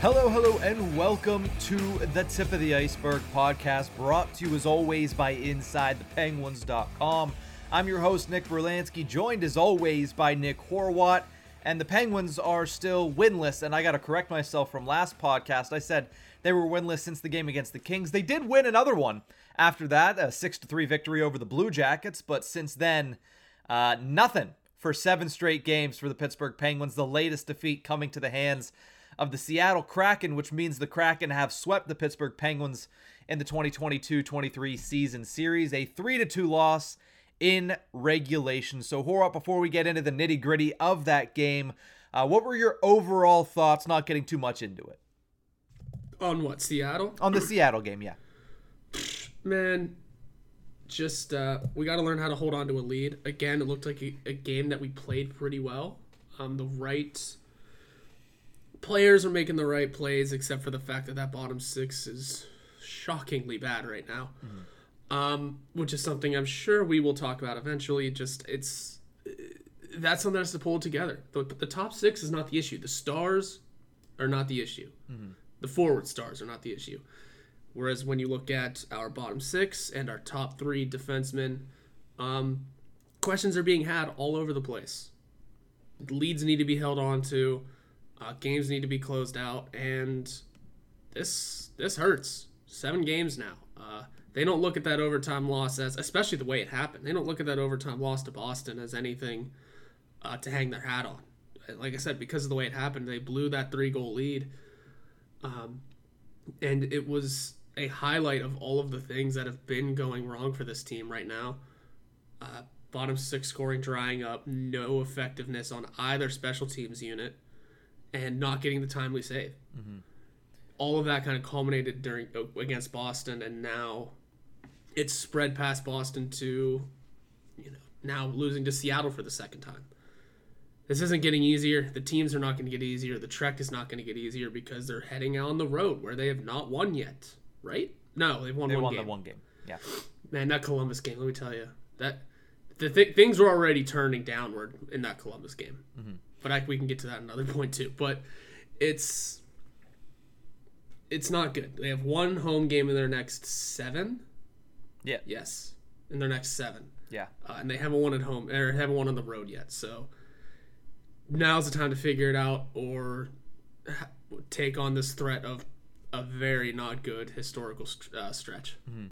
Hello, hello, and welcome to the Tip of the Iceberg podcast, brought to you as always by InsideThePenguins.com. I'm your host, Nick Berlansky, joined as always by Nick Horwat. And the Penguins are still winless, and I got to correct myself from last podcast. I said they were winless since the game against the Kings. They did win another one after that, a 6 3 victory over the Blue Jackets, but since then, uh, nothing for seven straight games for the Pittsburgh Penguins, the latest defeat coming to the hands of the Seattle Kraken, which means the Kraken have swept the Pittsburgh Penguins in the 2022-23 season series, a 3-2 loss in regulation. So, Horwat, before we get into the nitty-gritty of that game, uh, what were your overall thoughts, not getting too much into it? On what, Seattle? On the Seattle game, yeah. Man, just uh, we got to learn how to hold on to a lead. Again, it looked like a, a game that we played pretty well. Um, the right players are making the right plays, except for the fact that that bottom six is shockingly bad right now. Mm-hmm. Um, which is something I'm sure we will talk about eventually. Just it's that's something that's to pull together. The, the top six is not the issue. The stars are not the issue. Mm-hmm. The forward stars are not the issue. Whereas when you look at our bottom six and our top three defensemen, um, questions are being had all over the place. Leads need to be held on to. Uh, games need to be closed out, and this this hurts. Seven games now. Uh, they don't look at that overtime loss as, especially the way it happened. They don't look at that overtime loss to Boston as anything uh, to hang their hat on. Like I said, because of the way it happened, they blew that three goal lead, um, and it was a highlight of all of the things that have been going wrong for this team right now. Uh, bottom six scoring drying up, no effectiveness on either special teams unit and not getting the timely save. Mm-hmm. All of that kind of culminated during uh, against Boston, and now it's spread past Boston to, you know, now losing to Seattle for the second time. This isn't getting easier. The teams are not going to get easier. The trek is not going to get easier because they're heading out on the road where they have not won yet, right? No, they've won they one won game. the one game. Yeah. Man, that Columbus game. Let me tell you that the th- things were already turning downward in that Columbus game. Mm-hmm but I, we can get to that another point too. But it's it's not good. They have one home game in their next seven. Yeah. Yes, in their next seven. Yeah. Uh, and they haven't won at home or haven't won on the road yet. So now's the time to figure it out or take on this threat of a very not good historical uh, stretch. Mm-hmm.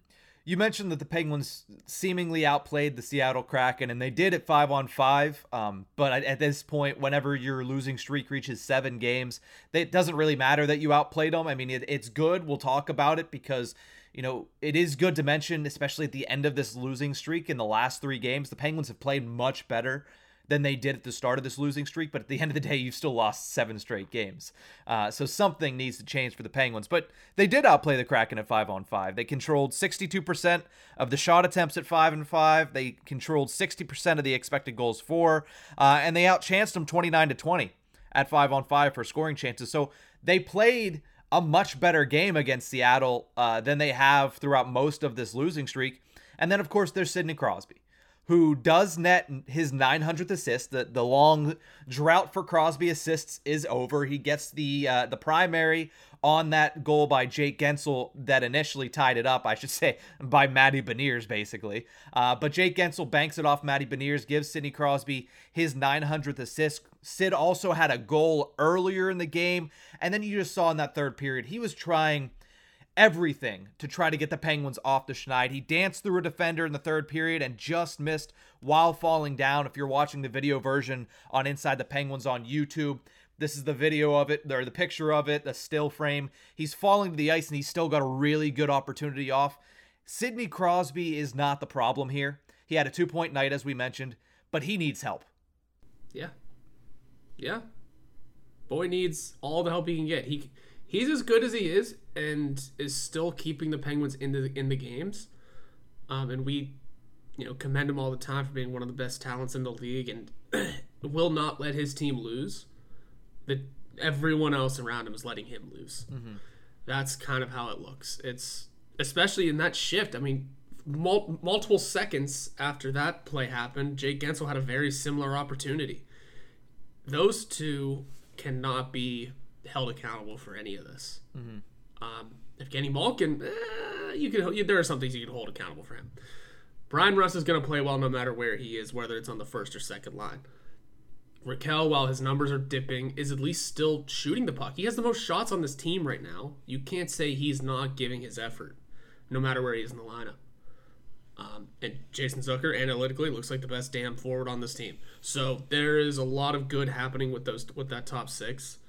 You mentioned that the Penguins seemingly outplayed the Seattle Kraken, and they did at five on five. Um, but at this point, whenever your losing streak reaches seven games, it doesn't really matter that you outplayed them. I mean, it, it's good. We'll talk about it because you know, it is good to mention, especially at the end of this losing streak in the last three games, the Penguins have played much better than they did at the start of this losing streak. But at the end of the day, you've still lost seven straight games. Uh, so something needs to change for the Penguins. But they did outplay the Kraken at five on five. They controlled 62% of the shot attempts at five and five. They controlled 60% of the expected goals for, uh, and they outchanced them 29 to 20 at five on five for scoring chances. So they played a much better game against Seattle uh, than they have throughout most of this losing streak. And then, of course, there's Sidney Crosby who does net his 900th assist. The the long drought for Crosby assists is over. He gets the uh, the primary on that goal by Jake Guentzel that initially tied it up, I should say, by Matty Beniers, basically. Uh, but Jake Guentzel banks it off Matty Beniers, gives Sidney Crosby his 900th assist. Sid also had a goal earlier in the game. And then you just saw in that third period, he was trying everything to try to get the Penguins off the Schneid. He danced through a defender in the third period and just missed while falling down. If you're watching the video version on Inside the Penguins on YouTube, this is the video of it, or the picture of it, the still frame. He's falling to the ice and he's still got a really good opportunity off. Sidney Crosby is not the problem here. He had a two point night, as we mentioned, but he needs help. Yeah. Yeah. Boy needs all the help he can get. He he's as good as he is and is still keeping the Penguins in the in the games. Um, and we, you know, commend him all the time for being one of the best talents in the league and will not let his team lose that everyone else around him is letting him lose. Mm-hmm. That's kind of how it looks. It's especially in that shift. I mean, mul- multiple seconds after that play happened, Jake Guentzel had a very similar opportunity. Those two cannot be held accountable for any of this. Mm-hmm. Um, Evgeny Malkin, eh, you can you, there are some things you can hold accountable for him. Bryan Rust is going to play well no matter where he is, whether it's on the first or second line. Rakell, while his numbers are dipping, is at least still shooting the puck. He has the most shots on this team right now. You can't say he's not giving his effort, no matter where he is in the lineup. Um, and Jason Zucker analytically looks like the best damn forward on this team. So there is a lot of good happening with those with that top six.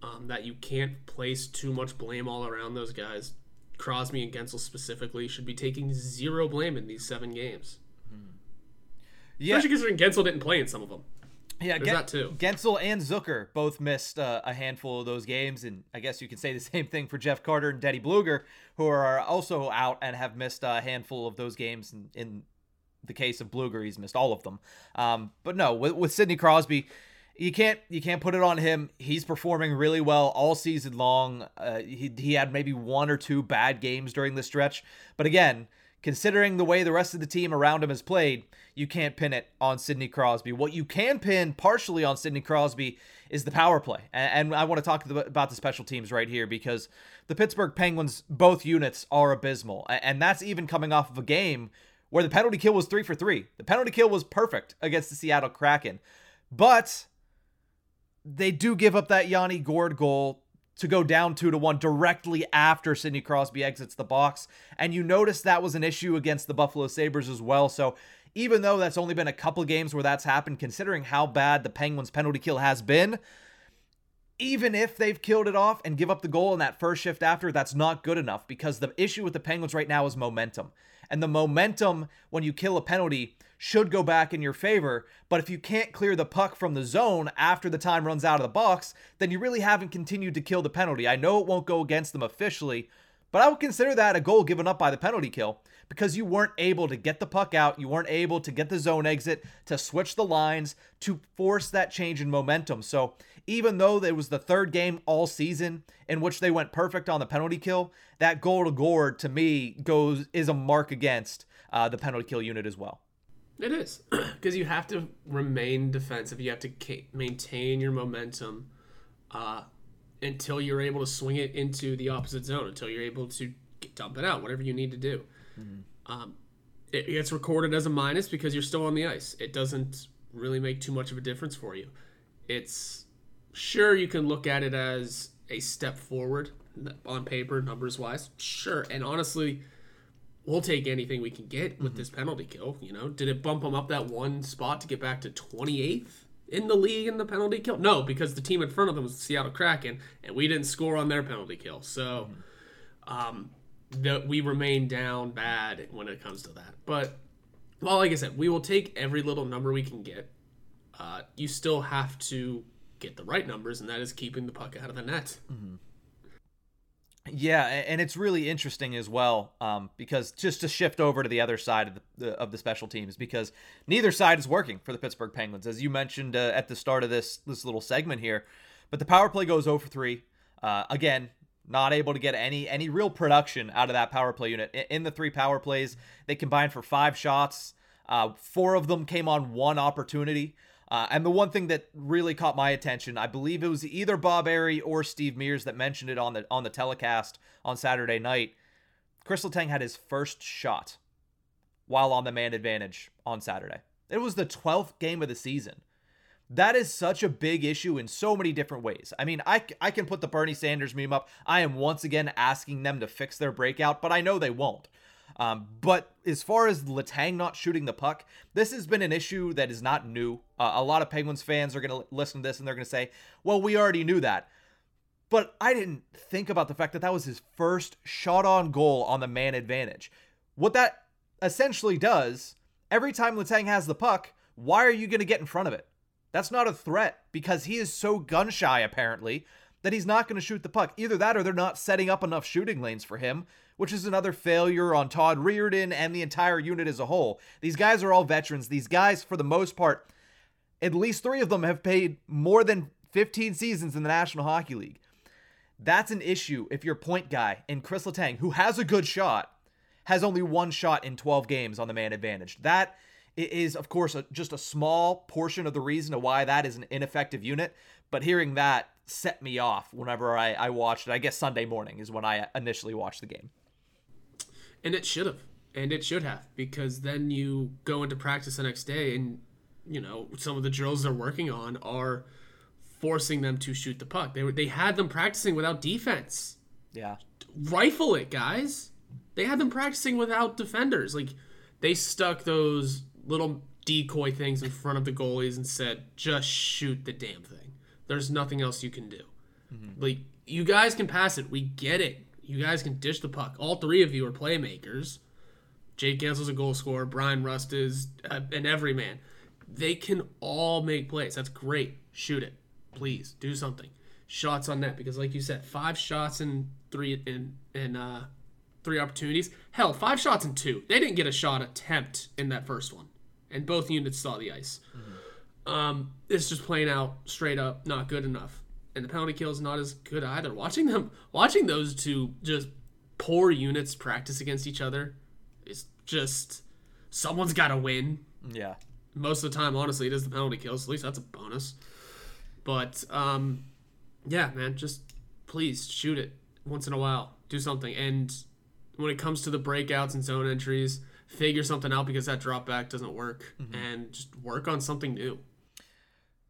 Um, that you can't place too much blame all around those guys. Crosby and Guentzel specifically should be taking zero blame in these seven games. Mm-hmm. Yeah. Especially considering Guentzel didn't play in some of them. Yeah, Gen- that too. Guentzel and Zucker both missed uh, a handful of those games, and I guess you can say the same thing for Jeff Carter and Teddy Blueger, who are also out and have missed a handful of those games. In, in the case of Blueger, he's missed all of them. Um, but no, with, with Sidney Crosby, you can't you can't put it on him. He's performing really well all season long. Uh, he he had maybe one or two bad games during the stretch, but again considering the way the rest of the team around him has played, you can't pin it on Sidney Crosby. What you can pin partially on Sidney Crosby is the power play. And, I want to talk about the special teams right here because the Pittsburgh Penguins, both units are abysmal. And that's even coming off of a game where the penalty kill was three for three. The penalty kill was perfect against the Seattle Kraken. But they do give up that Yanni Gourde goal to go down two to one directly after Sidney Crosby exits the box. And you notice that was an issue against the Buffalo Sabres as well. So even though that's only been a couple games where that's happened, considering how bad the Penguins' penalty kill has been, even if they've killed it off and give up the goal in that first shift after, that's not good enough because the issue with the Penguins right now is momentum. And the momentum when you kill a penalty should go back in your favor. But if you can't clear the puck from the zone after the time runs out of the box, then you really haven't continued to kill the penalty. I know it won't go against them officially, but I would consider that a goal given up by the penalty kill because you weren't able to get the puck out, you weren't able to get the zone exit, to switch the lines, to force that change in momentum. So even though it was the third game all season in which they went perfect on the penalty kill, that goal to Gourde to me goes is a mark against uh, the penalty kill unit as well. It is because you have to remain defensive. You have to maintain your momentum uh, until you're able to swing it into the opposite zone. Until you're able to dump it out, whatever you need to do. Mm-hmm. Um, it gets recorded as a minus because you're still on the ice. It doesn't really make too much of a difference for you. It's sure you can look at it as a step forward on paper, numbers wise. Sure, and honestly we'll take anything we can get with mm-hmm. this penalty kill. You know, did it bump them up that one spot to get back to 28th in the league in the penalty kill? No, because the team in front of them was the Seattle Kraken, and we didn't score on their penalty kill. So, mm-hmm. um, that we remain down bad when it comes to that. But, well, like I said, we will take every little number we can get. Uh, you still have to get the right numbers, and that is keeping the puck out of the net. Mm-hmm. Yeah, and it's really interesting as well, um, because just to shift over to the other side of the, of the special teams, because neither side is working for the Pittsburgh Penguins, as you mentioned uh, at the start of this this little segment here. But the power play goes 0 for 3. Uh, again, not able to get any any real production out of that power play unit. In the three power plays, they combined for five shots. Uh, four of them came on one opportunity. Uh, and the one thing that really caught my attention, I believe it was either Bob Errey or Steve Mears that mentioned it on the on the telecast on Saturday night. Chris Letang had his first shot while on the man advantage on Saturday. It was the 12th game of the season. That is such a big issue in so many different ways. I mean, I, I can put the Bernie Sanders meme up. I am once again asking them to fix their breakout, but I know they won't. Um, but as far as Letang not shooting the puck, this has been an issue that is not new. Uh, a lot of Penguins fans are going to listen to this and they're going to say, well, we already knew that. But I didn't think about the fact that that was his first shot on goal on the man advantage. What that essentially does, every time Letang has the puck, why are you going to get in front of it? That's not a threat because he is so gun shy, apparently, that he's not going to shoot the puck. Either that or they're not setting up enough shooting lanes for him, which is another failure on Todd Reirden and the entire unit as a whole. These guys are all veterans. These guys, for the most part, at least three of them have played more than 15 seasons in the National Hockey League. That's an issue if your point guy in Chris Letang, who has a good shot, has only one shot in 12 games on the man advantage. That is, of course, a, just a small portion of the reason to why that is an ineffective unit. But hearing that set me off whenever I, I watched it. I guess Sunday morning is when I initially watched the game. And it should have. And it should have. Because then you go into practice the next day and, you know, some of the drills they're working on are forcing them to shoot the puck. They, were, they had them practicing without defense. Yeah. Rifle it, guys. They had them practicing without defenders. Like, they stuck those little decoy things in front of the goalies and said, just shoot the damn thing. There's nothing else you can do. Mm-hmm. Like, you guys can pass it. We get it. You guys can dish the puck. All three of you are playmakers. Jake Guentzel's a goal scorer. Bryan Rust is uh, an everyman. They can all make plays. That's great. Shoot it. Please do something. Shots on net because, like you said, five shots in three in in uh, three opportunities. Hell, five shots in two. They didn't get a shot attempt in that first one, and both units saw the ice. Mm-hmm. Um, it's just playing out straight up not good enough, and the penalty kill is not as good either. Watching them, watching those two just poor units practice against each other is just someone's got to win. Yeah. Most of the time, honestly, it is the penalty kills. At least that's a bonus. But um, yeah, man, just please shoot it once in a while. Do something. And when it comes to the breakouts and zone entries, figure something out because that drop back doesn't work mm-hmm. and just work on something new.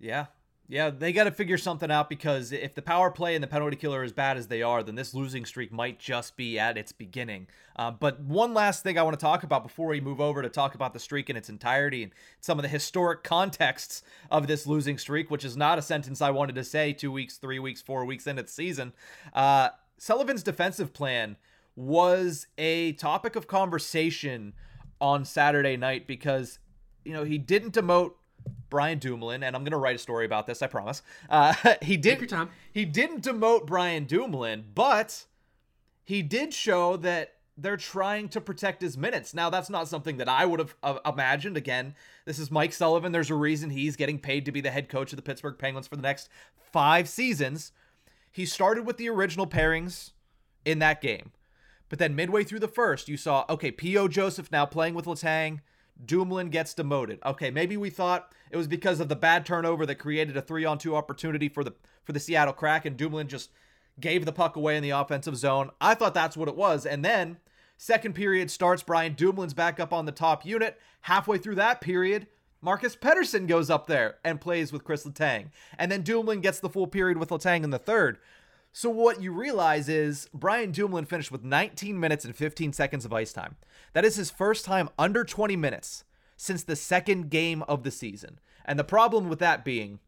Yeah. Yeah, they got to figure something out because if the power play and the penalty killer as bad as they are, then this losing streak might just be at its beginning. Uh, but one last thing I want to talk about before we move over to talk about the streak in its entirety and some of the historic contexts of this losing streak, which is not a sentence I wanted to say two weeks, three weeks, four weeks into the season. Uh, Sullivan's defensive plan was a topic of conversation on Saturday night because, you know, he didn't demote Brian Dumoulin, and I'm going to write a story about this, I promise. Uh, he did He didn't demote Brian Dumoulin, but he did show that they're trying to protect his minutes. Now, that's not something that I would have uh, imagined. Again, this is Mike Sullivan. There's a reason he's getting paid to be the head coach of the Pittsburgh Penguins for the next five seasons. He started with the original pairings in that game. But then midway through the first, you saw, okay, P.O. Joseph now playing with Letang. Dumoulin gets demoted. Okay, maybe we thought it was because of the bad turnover that created a three on two opportunity for the for the Seattle Kraken. Dumoulin just gave the puck away in the offensive zone. I thought that's what it was. And then second period starts. Brian Dumoulin's back up on the top unit. Halfway through that period, Marcus Pettersson goes up there and plays with Chris Letang. And then Dumoulin gets the full period with Letang in the third. So what you realize is Brian Dumoulin finished with 19 minutes and 15 seconds of ice time. That is his first time under 20 minutes since the second game of the season. And the problem with that being,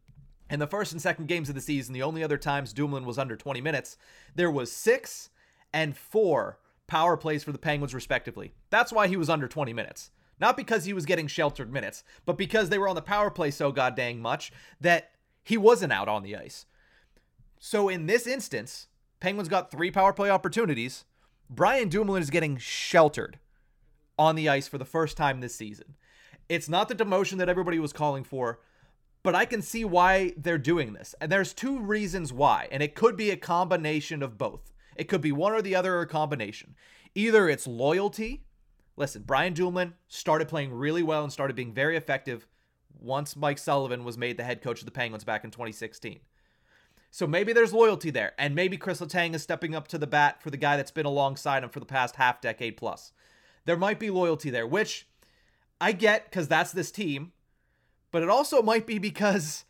in the first and second games of the season, the only other times Dumoulin was under 20 minutes, there was six and four power plays for the Penguins respectively. That's why he was under 20 minutes. Not because he was getting sheltered minutes, but because they were on the power play so goddamn much that he wasn't out on the ice. So in this instance, Penguins got three power play opportunities. Brian Dumoulin is getting sheltered on the ice for the first time this season. It's not the demotion that everybody was calling for, but I can see why they're doing this. And there's two reasons why, and it could be a combination of both. It could be one or the other or a combination. Either it's loyalty listen, Brian Dumoulin started playing really well and started being very effective once Mike Sullivan was made the head coach of the Penguins back in 2016. So maybe there's loyalty there, and maybe Chris Letang is stepping up to the bat for the guy that's been alongside him for the past half decade plus. There might be loyalty there, which I get because that's this team, but it also might be because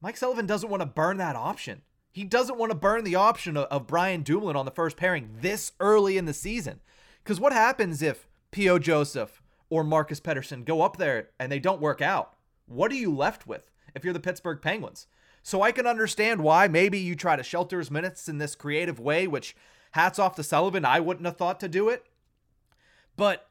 Mike Sullivan doesn't want to burn that option. He doesn't want to burn the option of, Brian Dumoulin on the first pairing this early in the season. Because what happens if P.O. Joseph or Marcus Pettersson go up there and they don't work out? What are you left with if you're the Pittsburgh Penguins? So I can understand why maybe you try to shelter his minutes in this creative way, which hats off to Sullivan. I wouldn't have thought to do it. But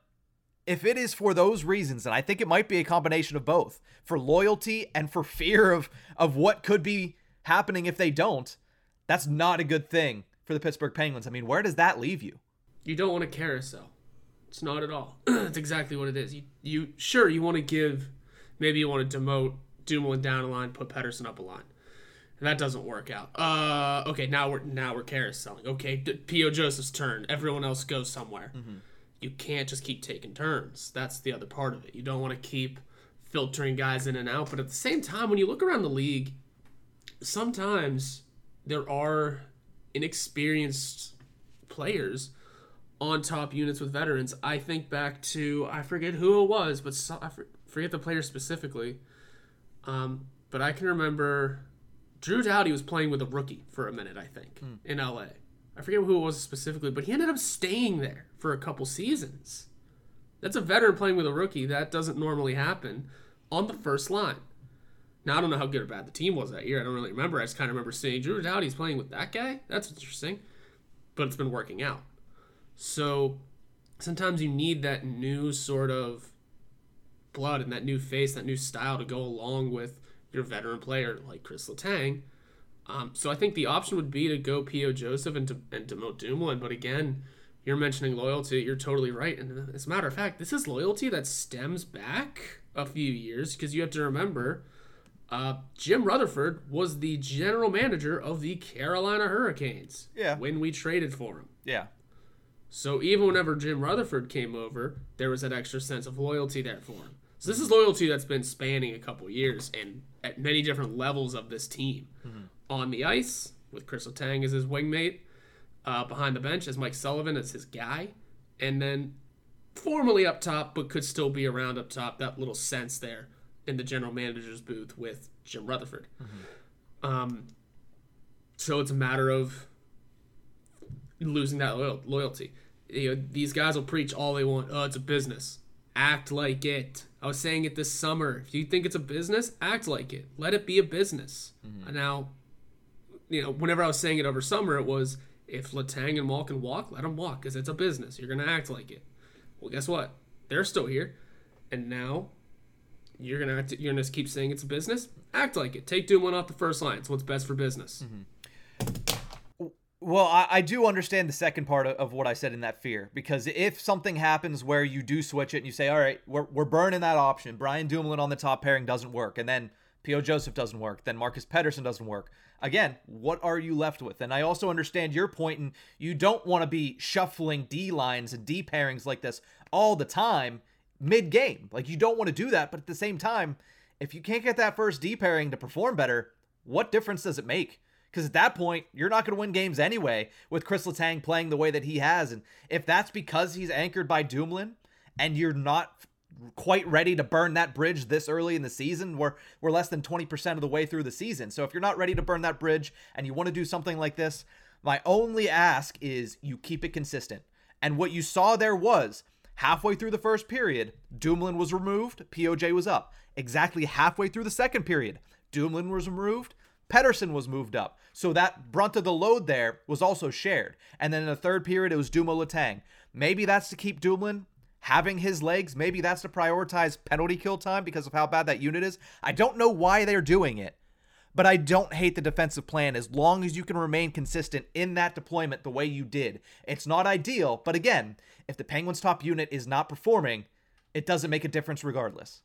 if it is for those reasons, and I think it might be a combination of both, for loyalty and for fear of of what could be happening if they don't, that's not a good thing for the Pittsburgh Penguins. I mean, where does that leave you? You don't want a carousel. It's not at all. That's exactly what it is. You, you sure you want to give, maybe you want to demote Dumoulin down a line, put Pettersson up a line. And that doesn't work out. Uh, okay, now we're now we're carouseling. Okay, P.O. Joseph's turn. Everyone else goes somewhere. Mm-hmm. You can't just keep taking turns. That's the other part of it. You don't want to keep filtering guys in and out. But at the same time, when you look around the league, sometimes there are inexperienced players on top units with veterans. I think back to I forget who it was, but so, I forget the player specifically. Um, but I can remember Drew Doughty was playing with a rookie for a minute, I think, hmm. in LA. I forget who it was specifically, but he ended up staying there for a couple seasons. That's a veteran playing with a rookie. That doesn't normally happen on the first line. Now I don't know how good or bad the team was that year. I don't really remember. I just kind of remember seeing Drew Doughty's playing with that guy. That's interesting, but it's been working out. So sometimes you need that new sort of blood and that new face, that new style to go along with your veteran player like Chris Letang. Um, so I think the option would be to go P.O. Joseph and, to, and demote Dumoulin. But again, you're mentioning loyalty. You're totally right. And as a matter of fact, this is loyalty that stems back a few years because you have to remember uh, Jim Rutherford was the general manager of the Carolina Hurricanes. Yeah. When we traded for him. Yeah. So even whenever Jim Rutherford came over, there was that extra sense of loyalty there for him. So this is loyalty that's been spanning a couple years and at many different levels of this team. Mm-hmm. On the ice, with Chris Letang as his wingmate, uh, behind the bench as Mike Sullivan as his guy, and then formally up top, but could still be around up top. That little sense there in the general manager's booth with Jim Rutherford. Mm-hmm. Um, so it's a matter of losing that loyalty. You know, these guys will preach all they want. Oh, it's a business. Act like it. I was saying it this summer. If you think it's a business, act like it. Let it be a business. Mm-hmm. Now, you know, whenever I was saying it over summer, it was if Letang and Wall can walk, let them walk because it's a business. You're gonna act like it. Well, guess what? They're still here, and now you're gonna act, you're gonna keep saying it's a business. Act like it. Take Dumoulin off the first line. It's what's best for business. Mm-hmm. Well, I, I, do understand the second part of, of, what I said in that fear because if something happens where you do switch it and you say, "All right, we're we're burning that option," Brian Dumoulin on the top pairing doesn't work, and then P.O. Joseph doesn't work, then Marcus Pettersson doesn't work. Again, what are you left with? And I also understand your point, and you don't want to be shuffling D lines and D pairings like this all the time mid game. Like you don't want to do that, but at the same time, if you can't get that first D pairing to perform better, what difference does it make? Because at that point, you're not going to win games anyway with Chris Letang playing the way that he has. And if that's because he's anchored by Dumoulin and you're not quite ready to burn that bridge this early in the season, we're, we're less than 20% of the way through the season. So if you're not ready to burn that bridge and you want to do something like this, my only ask is you keep it consistent. And what you saw there was Halfway through the first period, Dumoulin was removed, POJ was up. Exactly halfway through the second period, Dumoulin was removed, Pettersson was moved up. So that brunt of the load there was also shared. And then in the third period, it was Dumo Letang. Maybe that's to keep Dumoulin having his legs. Maybe that's to prioritize penalty kill time because of how bad that unit is. I don't know why they're doing it but I don't hate the defensive plan as long as you can remain consistent in that deployment the way you did. It's not ideal, but again, if the Penguins' top unit is not performing, it doesn't make a difference regardless.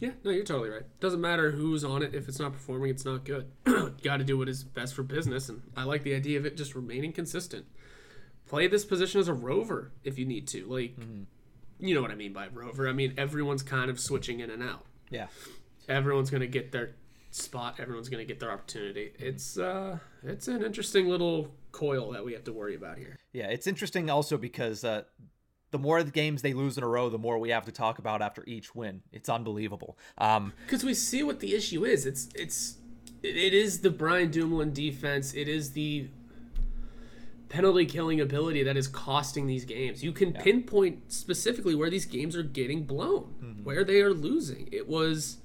Yeah, no, you're totally right. Doesn't matter who's on it. If it's not performing, it's not good. Got to do what is best for business, and I like the idea of it just remaining consistent. play this position as a rover if you need to. Like, mm-hmm. you know what I mean by rover. I mean everyone's kind of switching in and out. Yeah, everyone's gonna get their spot. Everyone's gonna get their opportunity. It's uh, it's an interesting little coil that we have to worry about here. Yeah, it's interesting also because uh, the more the games they lose in a row, the more we have to talk about after each win. It's unbelievable. Um, because we see what the issue is. It's it's it is the Brian Dumoulin defense. It is the penalty killing ability that is costing these games. You can yeah. pinpoint specifically where these games are getting blown, mm-hmm. where they are losing. It was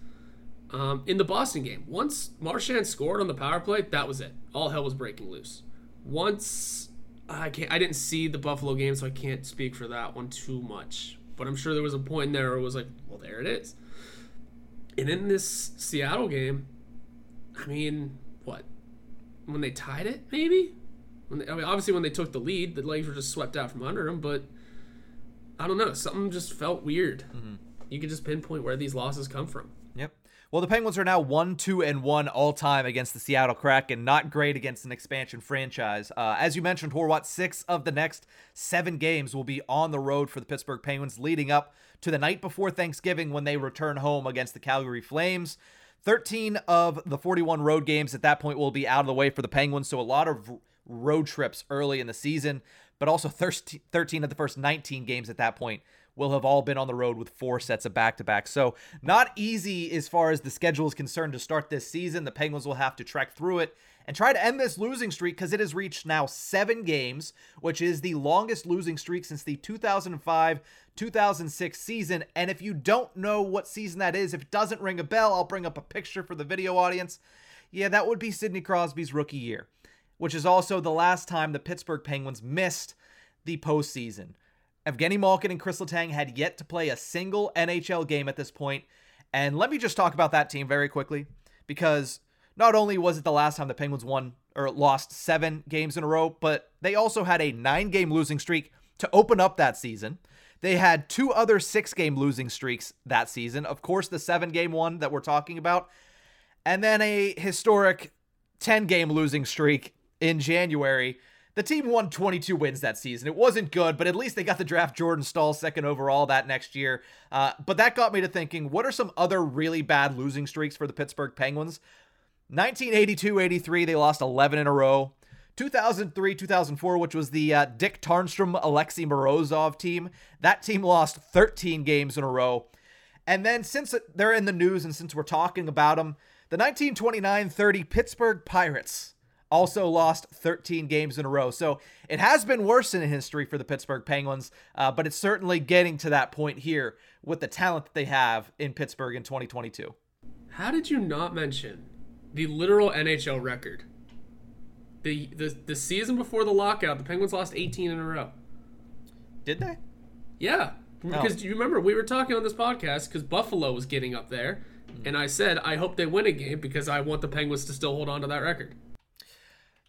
um, in the Boston game. Once Marchand scored on the power play, that was it. All hell was breaking loose. Once I can't, I didn't see the Buffalo game, so I can't speak for that one too much. But I'm sure there was a point in there where it was like, well, there it is. And in this Seattle game, I mean, what? When they tied it, maybe? When they, I mean, obviously when they took the lead, the legs were just swept out from under them. But I don't know, something just felt weird. Mm-hmm. You could just pinpoint where these losses come from. Well, the Penguins are now one, two, and one all time against the Seattle Kraken. Not great against an expansion franchise. Uh, as you mentioned, Horwat, six of the next seven games will be on the road for the Pittsburgh Penguins, leading up to the night before Thanksgiving when they return home against the Calgary Flames. 13 of the 41 road games at that point will be out of the way for the Penguins, so a lot of road trips early in the season, but also 13 of the first 19 games at that point will have all been on the road with four sets of back to back. So, not easy as far as the schedule is concerned to start this season. The Penguins will have to trek through it and try to end this losing streak because it has reached now seven games, which is the longest losing streak since the 2005 2006 season. And if you don't know what season that is, if it doesn't ring a bell, I'll bring up a picture for the video audience. Yeah, that would be Sidney Crosby's rookie year, which is also the last time the Pittsburgh Penguins missed the postseason. Evgeny Malkin and Chris Letang had yet to play a single NHL game at this point. And let me just talk about that team very quickly because not only was it the last time the Penguins won or lost seven games in a row, but they also had a nine game losing streak to open up that season. They had two other six game losing streaks that season. Of course, the seven game one that we're talking about, and then a historic 10 game losing streak in January the team won 22 wins that season. It wasn't good, but at least they got the draft Jordan Staal second overall that next year. Uh, but that got me to thinking what are some other really bad losing streaks for the Pittsburgh Penguins? 1982 83, they lost 11 in a row. 2003 2004, which was the uh, Dick Tarnstrom Alexei Morozov team, that team lost 13 games in a row. And then since they're in the news and since we're talking about them, the 1929 30 Pittsburgh Pirates also lost 13 games in a row. So it has been worse in history for the Pittsburgh Penguins, uh, but it's certainly getting to that point here with the talent that they have in Pittsburgh in 2022. How did you not mention the literal NHL record? The, the, the season before the lockout, the Penguins lost 18 in a row. Did they? Yeah. Because oh. you remember we were talking on this podcast because Buffalo was getting up there, and I said I hope they win a game because I want the Penguins to still hold on to that record.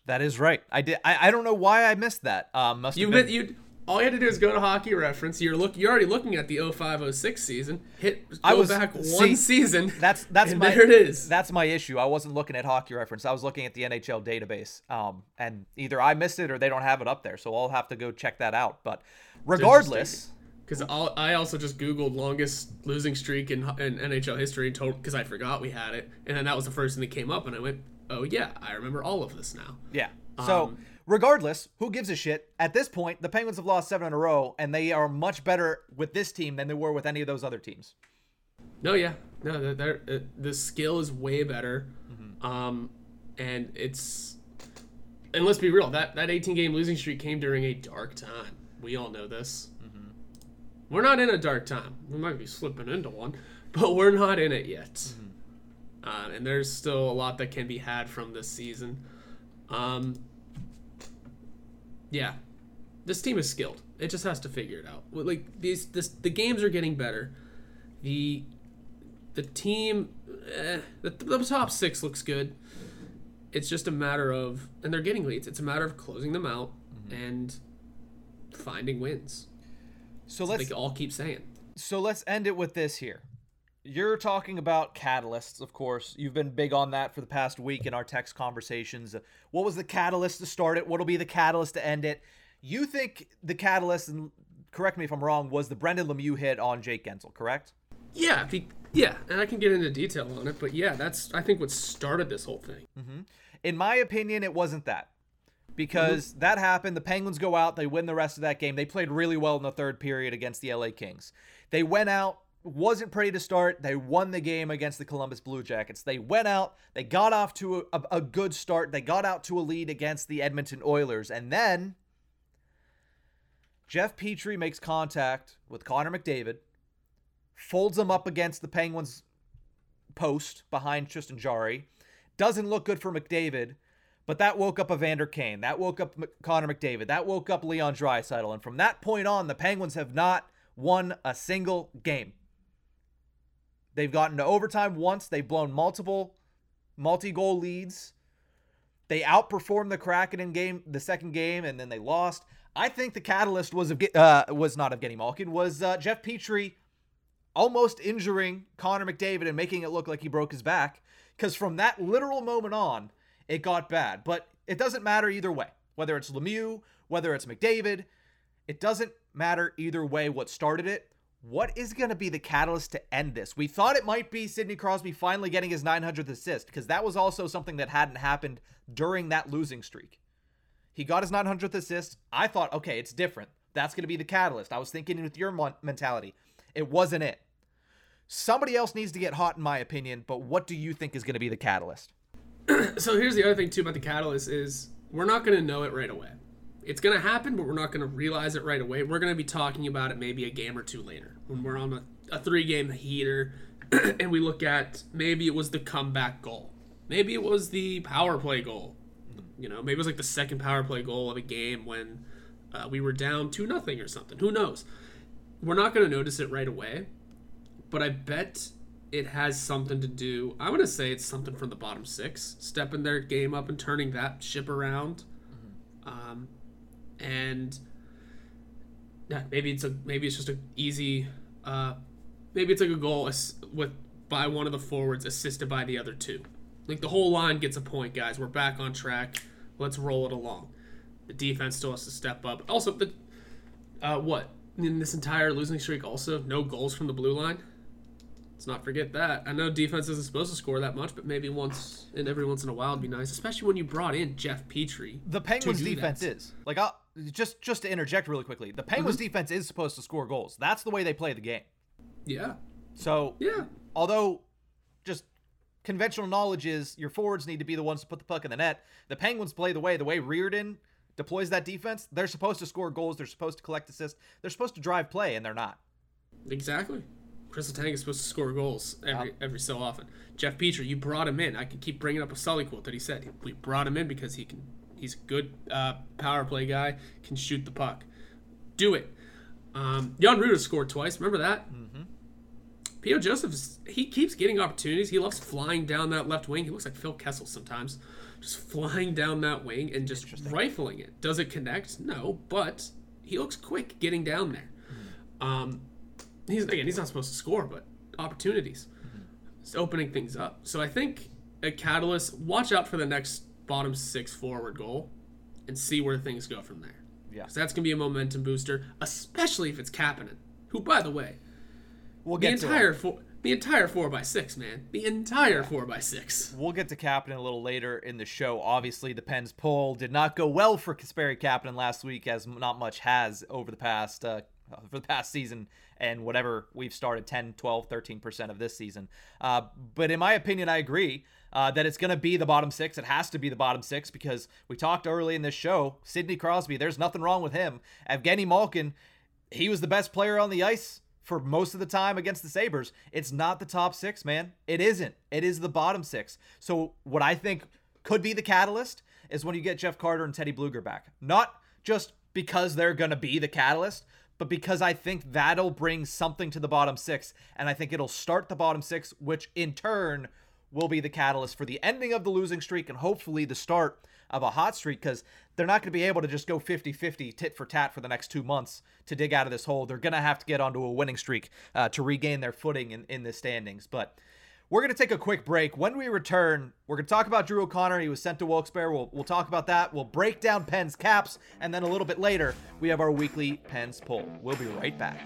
That is right. I did. I, I don't know why I missed that. Um, must you been... you all you had to do is go to Hockey Reference. You're look. You're already looking at the 0506 season. Hit. Go I was back one see, season. That's that's my. There it is. That's my issue. I wasn't looking at Hockey Reference. I was looking at the NHL database. Um, and either I missed it or they don't have it up there. So I'll have to go check that out. But regardless. Because I also just Googled longest losing streak in, in NHL history because I forgot we had it, and then that was the first thing that came up, and I went, "Oh yeah, I remember all of this now." Yeah, so, um, regardless, who gives a shit? At this point, the Penguins have lost seven in a row, and they are much better with this team than they were with any of those other teams. No, yeah, no, they're, they're, uh, the skill is way better, mm-hmm. um, and it's and let's be real that that 18 game losing streak came during a dark time. We all know this. Mm-hmm. We're not in a dark time. We might be slipping into one, but we're not in it yet. Mm-hmm. Uh, and there's still a lot that can be had from this season. Um, yeah, this team is skilled. It just has to figure it out. Like these, this, the games are getting better. The the team, eh, the, the top six looks good. It's just a matter of, and they're getting leads. It's a matter of closing them out mm-hmm. and finding wins. So let's all keep saying. So let's end it with this here. You're talking about catalysts, of course. You've been big on that for the past week in our text conversations. What was the catalyst to start it? What'll be the catalyst to end it? You think the catalyst, and correct me if I'm wrong, was the Brendan Lemieux hit on Jake Guentzel, correct? Yeah, he, yeah, and I can get into detail on it, but yeah, that's I think what started this whole thing. Mm-hmm. In my opinion, it wasn't that because mm-hmm. that happened. The Penguins go out, they win the rest of that game. They played really well in the third period against the LA Kings. They went out, wasn't pretty to start. They won the game against the Columbus Blue Jackets. They went out, they got off to a, a, good start. They got out to a lead against the Edmonton Oilers, and then Jeff Petry makes contact with Connor McDavid, folds him up against the Penguins post behind Tristan Jarry. Doesn't look good for McDavid, but that woke up Evander Kane. That woke up Connor McDavid. That woke up Leon Draisaitl. And from that point on, the Penguins have not won a single game. They've gotten to overtime once. They've blown multiple multi-goal leads. They outperformed the Kraken in game the second game, and then they lost. I think the catalyst was uh, was not Evgeny Malkin, was uh, Jeff Petry almost injuring Connor McDavid and making it look like he broke his back. Because from that literal moment on, it got bad. But it doesn't matter either way. Whether it's Lemieux, whether it's McDavid, it doesn't matter either way what started it. What is going to be the catalyst to end this? We thought it might be Sidney Crosby finally getting his 900th assist because that was also something that hadn't happened during that losing streak. He got his 900th assist. I thought, okay, it's different. That's going to be the catalyst. I was thinking with your mentality. It wasn't it. Somebody else needs to get hot, in my opinion, but what do you think is going to be the catalyst? so here's the other thing, too, about the catalyst is we're not going to know it right away. It's going to happen, but we're not going to realize it right away. We're going to be talking about it maybe a game or two later when we're on a, a three game heater and we look at maybe it was the comeback goal. Maybe it was the power play goal you know, maybe it was like the second power play goal of a game when uh, we were down two nothing or something. Who knows? We're not going to notice it right away, but I bet it has something to do. I'm going to say it's something from the bottom six, stepping their game up and turning that ship around. Mm-hmm. Um, and yeah, maybe it's a maybe it's just an easy. Uh, maybe it's like a goal with by one of the forwards assisted by the other two. Like the whole line gets a point, guys. We're back on track. Let's roll it along. The defense still has to step up. Also, the uh, what in this entire losing streak, also no goals from the blue line. Let's not forget that. I know defense isn't supposed to score that much, but maybe once and every once in a while would be nice, especially when you brought in Jeff Petry. The Penguins' defense that. is like I'll, just just to interject really quickly. The Penguins' mm-hmm. defense is supposed to score goals. That's the way they play the game. Yeah. So yeah, although just conventional knowledge is your forwards need to be the ones to put the puck in the net. The Penguins play the way the way Reirden deploys that defense. They're supposed to score goals. They're supposed to collect assists. They're supposed to drive play, and they're not. Exactly. Chris Letang is supposed to score goals every every so often. Jeff Petry, you brought him in. I can keep bringing up a Sully quote that he said. We brought him in because he can. He's a good uh, power play guy. Can shoot the puck. Do it. Um, Jan Rutta scored twice. Remember that? Mm-hmm. P.O. Joseph, he keeps getting opportunities. He loves flying down that left wing. He looks like Phil Kessel sometimes. Just flying down that wing and just rifling it. Does it connect? No, but he looks quick getting down there. Mm-hmm. Um, he's again, he's not supposed to score, but opportunities. Mm-hmm. It's opening things up. So I think a catalyst. Watch out for the next bottom six forward goal, and see where things go from there. Yeah, because that's gonna be a momentum booster, especially if it's Kapanen, who, by the way, We'll get the entire four, the entire four by six, man. The entire four by six. We'll get to Kapanen a little later in the show. Obviously, the Pens poll did not go well for Kasperi Kapanen last week, as not much has over the past uh, for the past season and whatever we've started 10 12 13% of this season uh, but in my opinion i agree uh, that it's going to be the bottom six it has to be the bottom six because we talked early in this show sidney crosby there's nothing wrong with him evgeny malkin he was the best player on the ice for most of the time against the Sabres. It's not the top six, man. It isn't. It is the bottom six. So, what I think could be the catalyst is when you get Jeff Carter and Teddy Blueger back. Not just because they're going to be the catalyst, but because I think that'll bring something to the bottom six. And I think it'll start the bottom six, which in turn will be the catalyst for the ending of the losing streak and hopefully the start of a hot streak because they're not going to be able to just go 50 50 tit for tat for the next two months to dig out of this hole. They're going to have to get onto a winning streak uh, to regain their footing in, in the standings. But We're going to take a quick break. When we return, we're going to talk about Drew O'Connor. He was sent to Wilkes-Barre. We'll, we'll talk about that. We'll break down Pens caps. And then a little bit later, we have our weekly Pens poll. We'll be right back.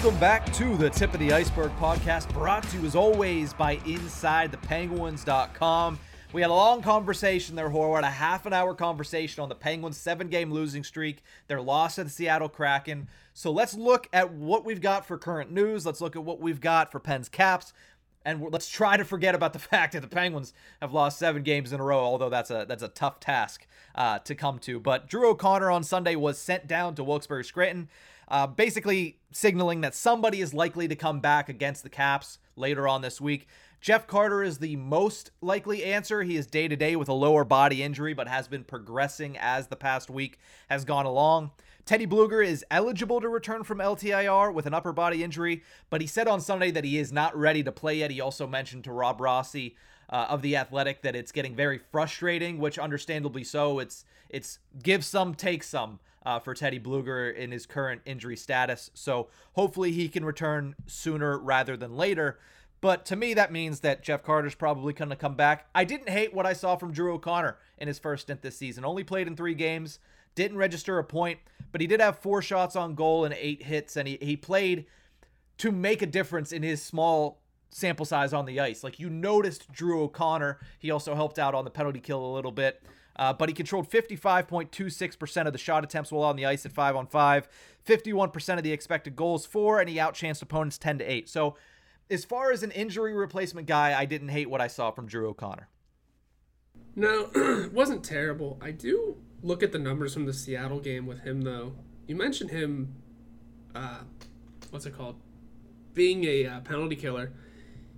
Welcome back to the Tip of the Iceberg podcast, brought to you as always by InsideThePenguins.com. We had a long conversation there, Horwat, a half an hour conversation on the Penguins' seven game losing streak, their loss to the Seattle Kraken. So let's look at what we've got for current news. Let's look at what we've got for Pens caps. And let's try to forget about the fact that the Penguins have lost seven games in a row, although that's a that's a tough task uh, to come to. But Drew O'Connor on Sunday was sent down to Wilkes-Barre Scranton uh, basically signaling that somebody is likely to come back against the Caps later on this week. Jeff Carter is the most likely answer. He is day to day with a lower body injury, but has been progressing as the past week has gone along. Teddy Blueger is eligible to return from LTIR with an upper body injury, but he said on Sunday that he is not ready to play yet. He also mentioned to Rob Rossi uh, of the Athletic that it's getting very frustrating, which understandably so. It's it's give some, take some uh, for Teddy Blueger in his current injury status. So hopefully he can return sooner rather than later. But to me, that means that Jeff Carter's probably going to come back. I didn't hate what I saw from Drew O'Connor in his first stint this season. Only played in three games, didn't register a point, but he did have four shots on goal and eight hits, and he, he played to make a difference in his small sample size on the ice. Like you noticed Drew O'Connor, he also helped out on the penalty kill a little bit. Uh, but he controlled 55.26% of the shot attempts while on the ice at 5 on 5, 51% of the expected goals for, and he outchanced opponents 10 to 8. So, as far as an injury replacement guy, I didn't hate what I saw from Drew O'Connor. No, it wasn't terrible. I do look at the numbers from the Seattle game with him, though. You mentioned him, uh, what's it called? Being a uh, penalty killer.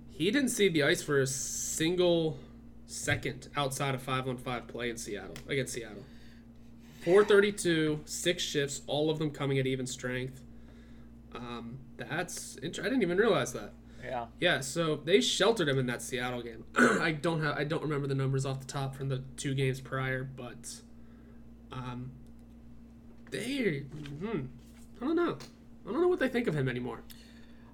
He didn't see the ice for a single second outside of five on five play in Seattle against Seattle. 432, six shifts, all of them coming at even strength. Um, that's I didn't even realize that. Yeah. Yeah. So they sheltered him in that Seattle game. I don't have I don't remember the numbers off the top from the two games prior, but um, they hmm, I don't know. I don't know what they think of him anymore.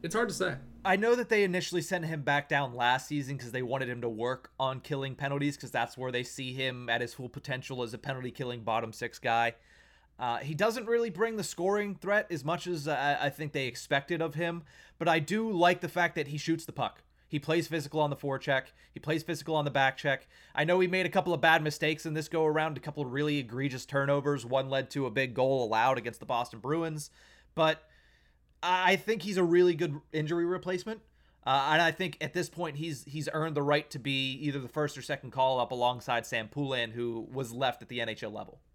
It's hard to say. I know that they initially sent him back down last season because they wanted him to work on killing penalties because that's where they see him at his full potential as a penalty killing bottom six guy. Uh, he doesn't really bring the scoring threat as much as I think they expected of him, but I do like the fact that he shoots the puck. He plays physical on the forecheck. He plays physical on the back check. I know he made a couple of bad mistakes in this go around, a couple of really egregious turnovers. One led to a big goal allowed against the Boston Bruins, but I think he's a really good injury replacement. Uh, and I think at this point he's he's earned the right to be either the first or second call up alongside Sam Poulin, who was left at the NHL level.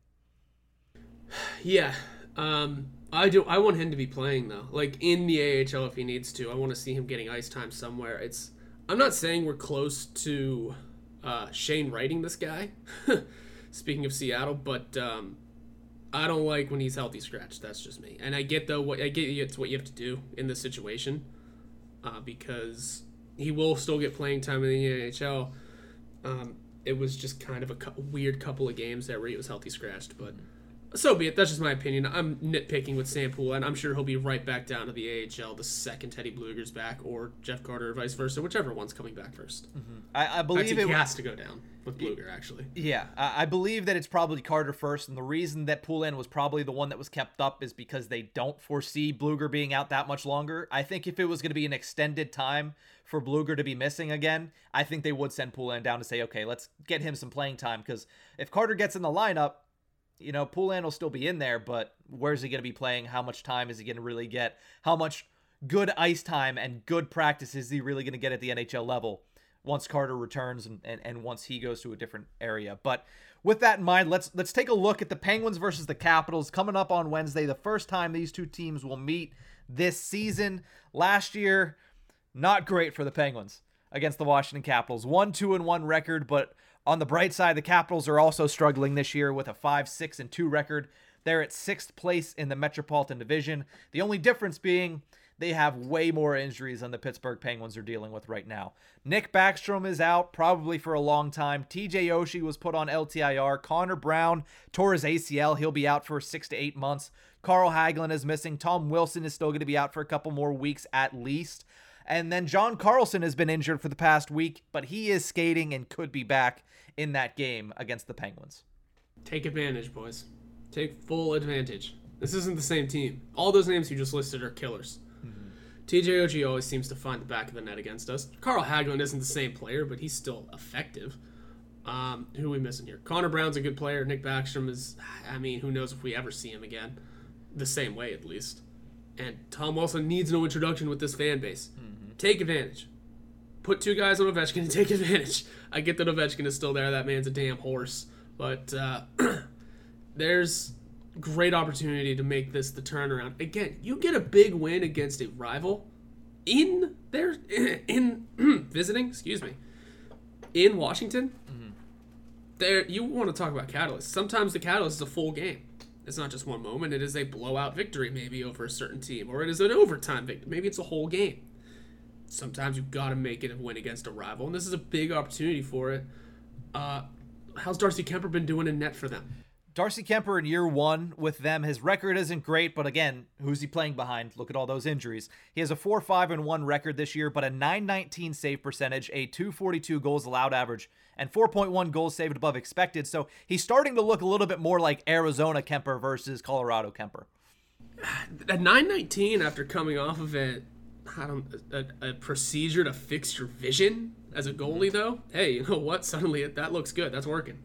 Yeah, um, I do. I want him to be playing though, like in the AHL if he needs to. I want to see him getting ice time somewhere. It's. I'm not saying we're close to uh, Shane writing this guy. Speaking of Seattle, but um, I don't like when he's healthy scratched. That's just me. And I get though what I get it's what you have to do in this situation, uh, because he will still get playing time in the NHL. Um, it was just kind of a cu- weird couple of games that where he was healthy scratched, but so be it. That's just my opinion. I'm nitpicking with Sam Pool, and I'm sure he'll be right back down to the AHL the second Teddy Blueger's back, or Jeff Carter, or vice versa, whichever one's coming back 1st mm-hmm. I, I, believe it he has to go down with Blueger, actually. Yeah, I believe that it's probably Carter first, and the reason that Poulin was probably the one that was kept up is because they don't foresee Blueger being out that much longer. I think if it was going to be an extended time for Blueger to be missing again, I think they would send Poulin down to say, okay, let's get him some playing time, because if Carter gets in the lineup, you know, Poulin will still be in there, but where's he going to be playing? How much time is he going to really get? How much good ice time and good practice is he really going to get at the NHL level once Carter returns and, and, and once he goes to a different area? But with that in mind, let's let's take a look at the Penguins versus the Capitals coming up on Wednesday. The first time these two teams will meet this season. Last year, not great for the Penguins against the Washington Capitals. One two and one record, but on the bright side, the Capitals are also struggling this year with a 5 6 and 2 record. They're at sixth place in the Metropolitan Division. The only difference being they have way more injuries than the Pittsburgh Penguins are dealing with right now. Nick Backstrom is out probably for a long time. TJ Oshie was put on LTIR. Connor Brown tore his ACL. He'll be out for six to eight months. Carl Hagelin is missing. Tom Wilson is still going to be out for a couple more weeks at least. And then John Carlson has been injured for the past week, but he is skating and could be back in that game against the Penguins. Take advantage, boys. Take full advantage. This isn't the same team. All those names you just listed are killers. TJ Oshie always seems to find the back of the net against us. Carl Hagelin isn't the same player, but he's still effective. Um, who are we missing here? Connor Brown's a good player. Nick Backstrom is, I mean, who knows if we ever see him again. The same way, at least. And Tom Wilson needs no introduction with this fan base. Mm-hmm. Take advantage. Put two guys on Ovechkin and take advantage. I get that Ovechkin is still there. That man's a damn horse. But uh, there's great opportunity to make this the turnaround. Again, you get a big win against a rival in their in visiting, excuse me, in Washington. Mm-hmm. There, you want to talk about catalyst. Sometimes the catalyst is a full game. It's not just one moment. It is a blowout victory, maybe over a certain team, or it is an overtime victory. Maybe it's a whole game. Sometimes you've got to make it a win against a rival, and this is a big opportunity for it. Uh, how's Darcy Kuemper been doing in net for them? Darcy Kuemper in year one with them, his record isn't great, but again, who's he playing behind? Look at all those injuries. He has a 4 5 and 1 record this year, but a 919 save percentage, a 242 goals allowed average, and 4.1 goals saved above expected. So he's starting to look a little bit more like Arizona Kuemper versus Colorado Kuemper. At 919, after coming off of it, I don't, a, a procedure to fix your vision as a goalie, though, hey, you know what? Suddenly that looks good. That's working.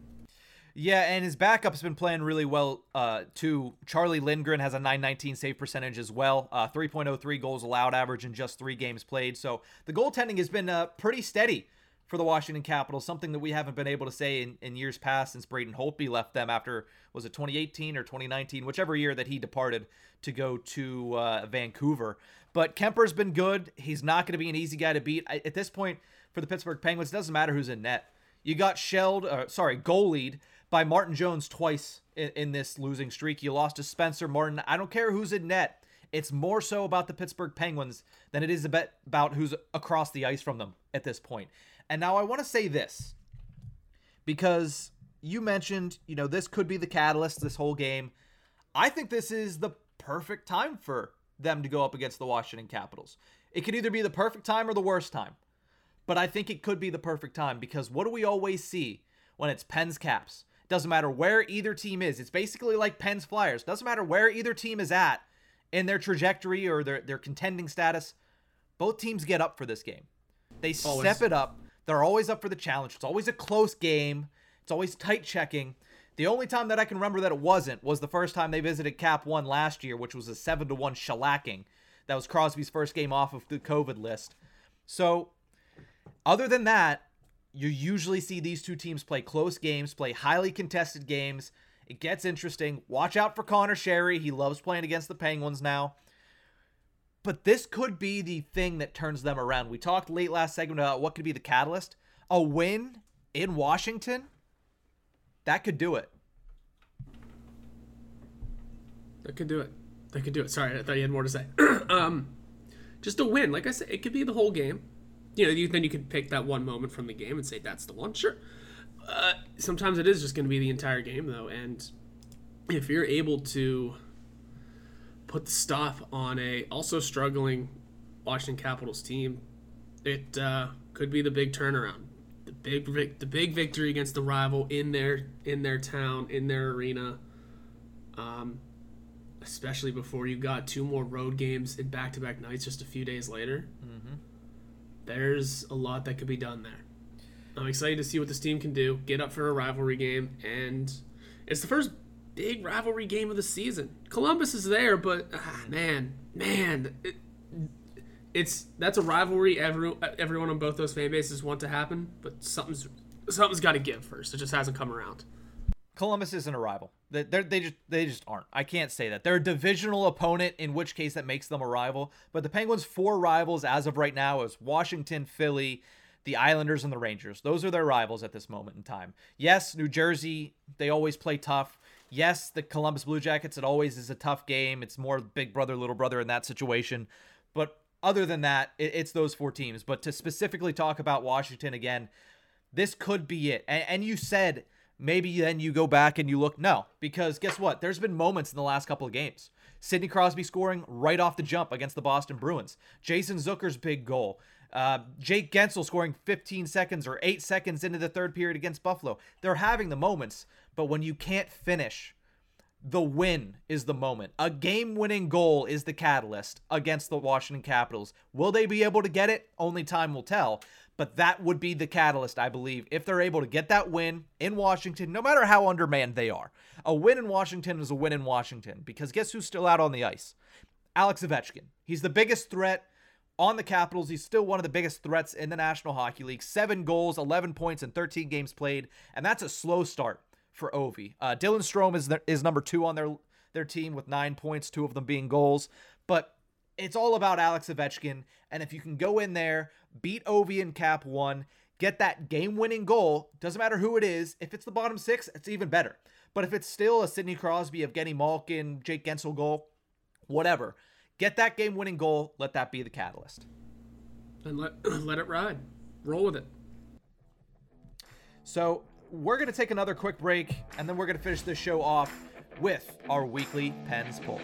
Yeah, and his backup's been playing really well uh, too. Charlie Lindgren has a 919 save percentage as well, uh, 3.03 goals allowed average in just three games played. So the goaltending has been uh, pretty steady for the Washington Capitals, something that we haven't been able to say in, in years past since Braden Holtby left them after, was it 2018 or 2019, whichever year that he departed to go to uh, Vancouver. But Kuemper's been good. He's not going to be an easy guy to beat. I, at this point, for the Pittsburgh Penguins, it doesn't matter who's in net. You got shelled, uh, sorry, goalied by Martin Jones twice in, in this losing streak. You lost to Spencer Martin. I don't care who's in net. It's more so about the Pittsburgh Penguins than it is about who's across the ice from them at this point. And now I want to say this because you mentioned, you know, this could be the catalyst this whole game. I think this is the perfect time for them to go up against the Washington Capitals. It could either be the perfect time or the worst time. But I think it could be the perfect time because what do we always see when it's Pens Caps? Doesn't matter where either team is. It's basically like Pens Flyers. Doesn't matter where either team is at in their trajectory or their, their contending status. Both teams get up for this game. They always. step it up. They're always up for the challenge. It's always a close game. It's always tight checking. The only time that I can remember that it wasn't was the first time they visited Cap One last year, which was a seven to one shellacking. That was Crosby's first game off of the COVID list. So, other than that, you usually see these two teams play close games, play highly contested games. It gets interesting. Watch out for Conor Sheary. He loves playing against the Penguins now. But this could be the thing that turns them around. We talked late last segment about what could be the catalyst. A win in Washington, that could do it. That could do it. That could do it. Sorry, I thought you had more to say. um, just a win. Like I said, it could be the whole game you know, you, then you could pick that one moment from the game and say that's the one. Sure. Uh, sometimes it is just going to be the entire game though, and if you're able to put the stop on a also struggling Washington Capitals team, it uh, could be the big turnaround, big the big victory against the rival in their in their town in their arena. Um, especially before you got two more road games in back-to-back nights just a few days later. Mm-hmm there's a lot that could be done there. I'm excited to see what this team can do. Get up for a rivalry game, and it's the first big rivalry game of the season. Columbus is there, but ah, man, man, it, it's that's a rivalry. Every, everyone on both those fan bases want to happen, but something's something's got to give first. It just hasn't come around. Columbus isn't a rival. They they just they just aren't. I can't say that. They're a divisional opponent, in which case that makes them a rival. But the Penguins' four rivals as of right now is Washington, Philly, the Islanders, and the Rangers. Those are their rivals at this moment in time. Yes, New Jersey, they always play tough. Yes, the Columbus Blue Jackets, it always is a tough game. It's more big brother, little brother in that situation. But other than that, it, it's those four teams. But to specifically talk about Washington again, this could be it. And, and you said maybe then you go back and you look. No, because guess what? There's been moments in the last couple of games. Sidney Crosby scoring right off the jump against the Boston Bruins. Jason Zucker's big goal. Uh, Jake Guentzel scoring 15 seconds or 8 seconds into the third period against Buffalo. They're having the moments, but when you can't finish, the win is the moment. A game winning goal is the catalyst against the Washington Capitals. Will they be able to get it? Only time will tell. But that would be the catalyst, I believe, if they're able to get that win in Washington, no matter how undermanned they are. A win in Washington is a win in Washington because guess who's still out on the ice? Alex Ovechkin. He's the biggest threat on the Capitals. He's still one of the biggest threats in the National Hockey League. Seven goals, 11 points, and 13 games played. And that's a slow start for Ovi. Uh, Dylan Strome is, their, is number two on their, their team with nine points, two of them being goals. But it's all about Alex Ovechkin. And if you can go in there, beat Ovi in Cap 1, get that game winning goal, doesn't matter who it is. If it's the bottom six, it's even better. But if it's still a Sidney Crosby, Evgeny Malkin, Jake Guentzel goal, whatever, get that game winning goal. Let that be the catalyst. And let, let it ride. Roll with it. So we're going to take another quick break, and then we're going to finish this show off with our weekly Pens poll.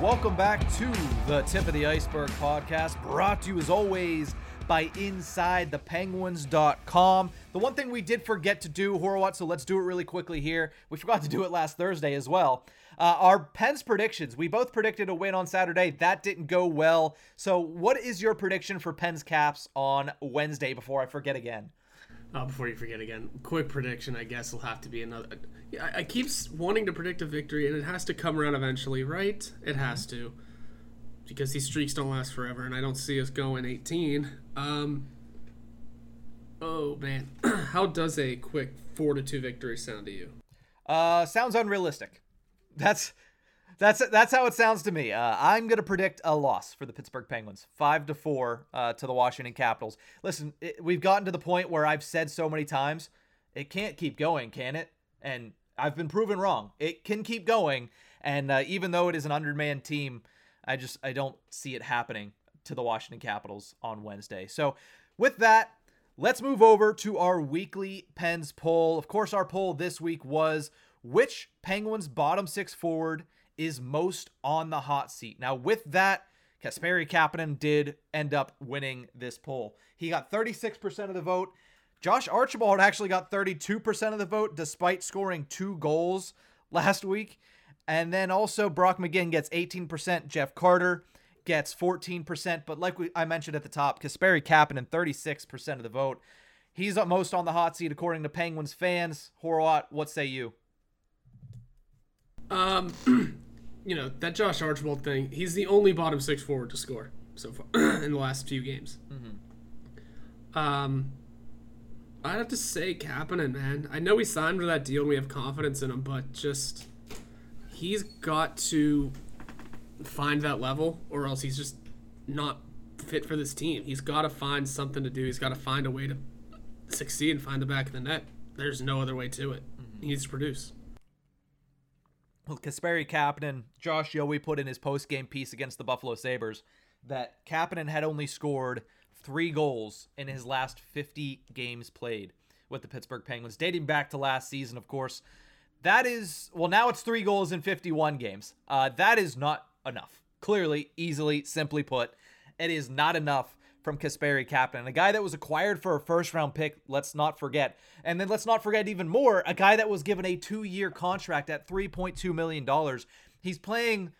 Welcome back to the Tip of the Iceberg podcast, brought to you as always by InsideThePenguins.com. The penguins.com. The one thing we did forget to do, Horwat, so let's do it really quickly here. We forgot to do it last Thursday as well. Uh, our Pens predictions. We both predicted a win on Saturday. That didn't go well. So, what is your prediction for Pens Caps on Wednesday before I forget again? Uh, before you forget again, quick prediction. I guess will have to be another. I, I keep wanting to predict a victory, and it has to come around eventually, right? It has to, because these streaks don't last forever, and I don't see us going 18. Um. Oh man, how does a quick four to two victory sound to you? Uh, sounds unrealistic. That's that's that's how it sounds to me. Uh, I'm gonna predict a loss for the Pittsburgh Penguins, five to four uh, to the Washington Capitals. Listen, it, we've gotten to the point where I've said so many times, it can't keep going, can it? And I've been proven wrong. It can keep going, and uh, even though it is an undermanned team, I just I don't see it happening to the Washington Capitals on Wednesday. So with that, let's move over to our weekly Pens poll. Of course, our poll this week was which Penguins bottom six forward is most on the hot seat. Now, with that, Kasperi Kapanen did end up winning this poll. He got 36% of the vote. Josh Archibald actually got 32% of the vote despite scoring two goals last week. And then also Brock McGinn gets 18%. Jeff Carter gets 14%. But like we, I mentioned at the top, Kasperi Kapanen, 36% of the vote. He's most on the hot seat according to Penguins fans. Horwat, what say you? Um, you know that Josh Archibald thing. He's the only bottom six forward to score so far in the last few games. Mm-hmm. Um, I'd have to say Kapanen, man. I know we signed for that deal and we have confidence in him, but just he's got to find that level, or else he's just not fit for this team. He's got to find something to do. He's got to find a way to succeed and find the back of the net. There's no other way to it. Mm-hmm. He needs to produce. Well, Kasperi Kapanen, Josh Yohe put in his post-game piece against the Buffalo Sabres that Kapanen had only scored three goals in his last 50 games played with the Pittsburgh Penguins, dating back to last season, of course. That is, well, now it's three goals in 51 games. Uh, that is not enough. Clearly, easily, simply put, it is not enough from Kasperi Kapanen, a guy that was acquired for a first round pick, let's not forget. And then let's not forget even more, a guy that was given a two year contract at $3.2 million. He's playing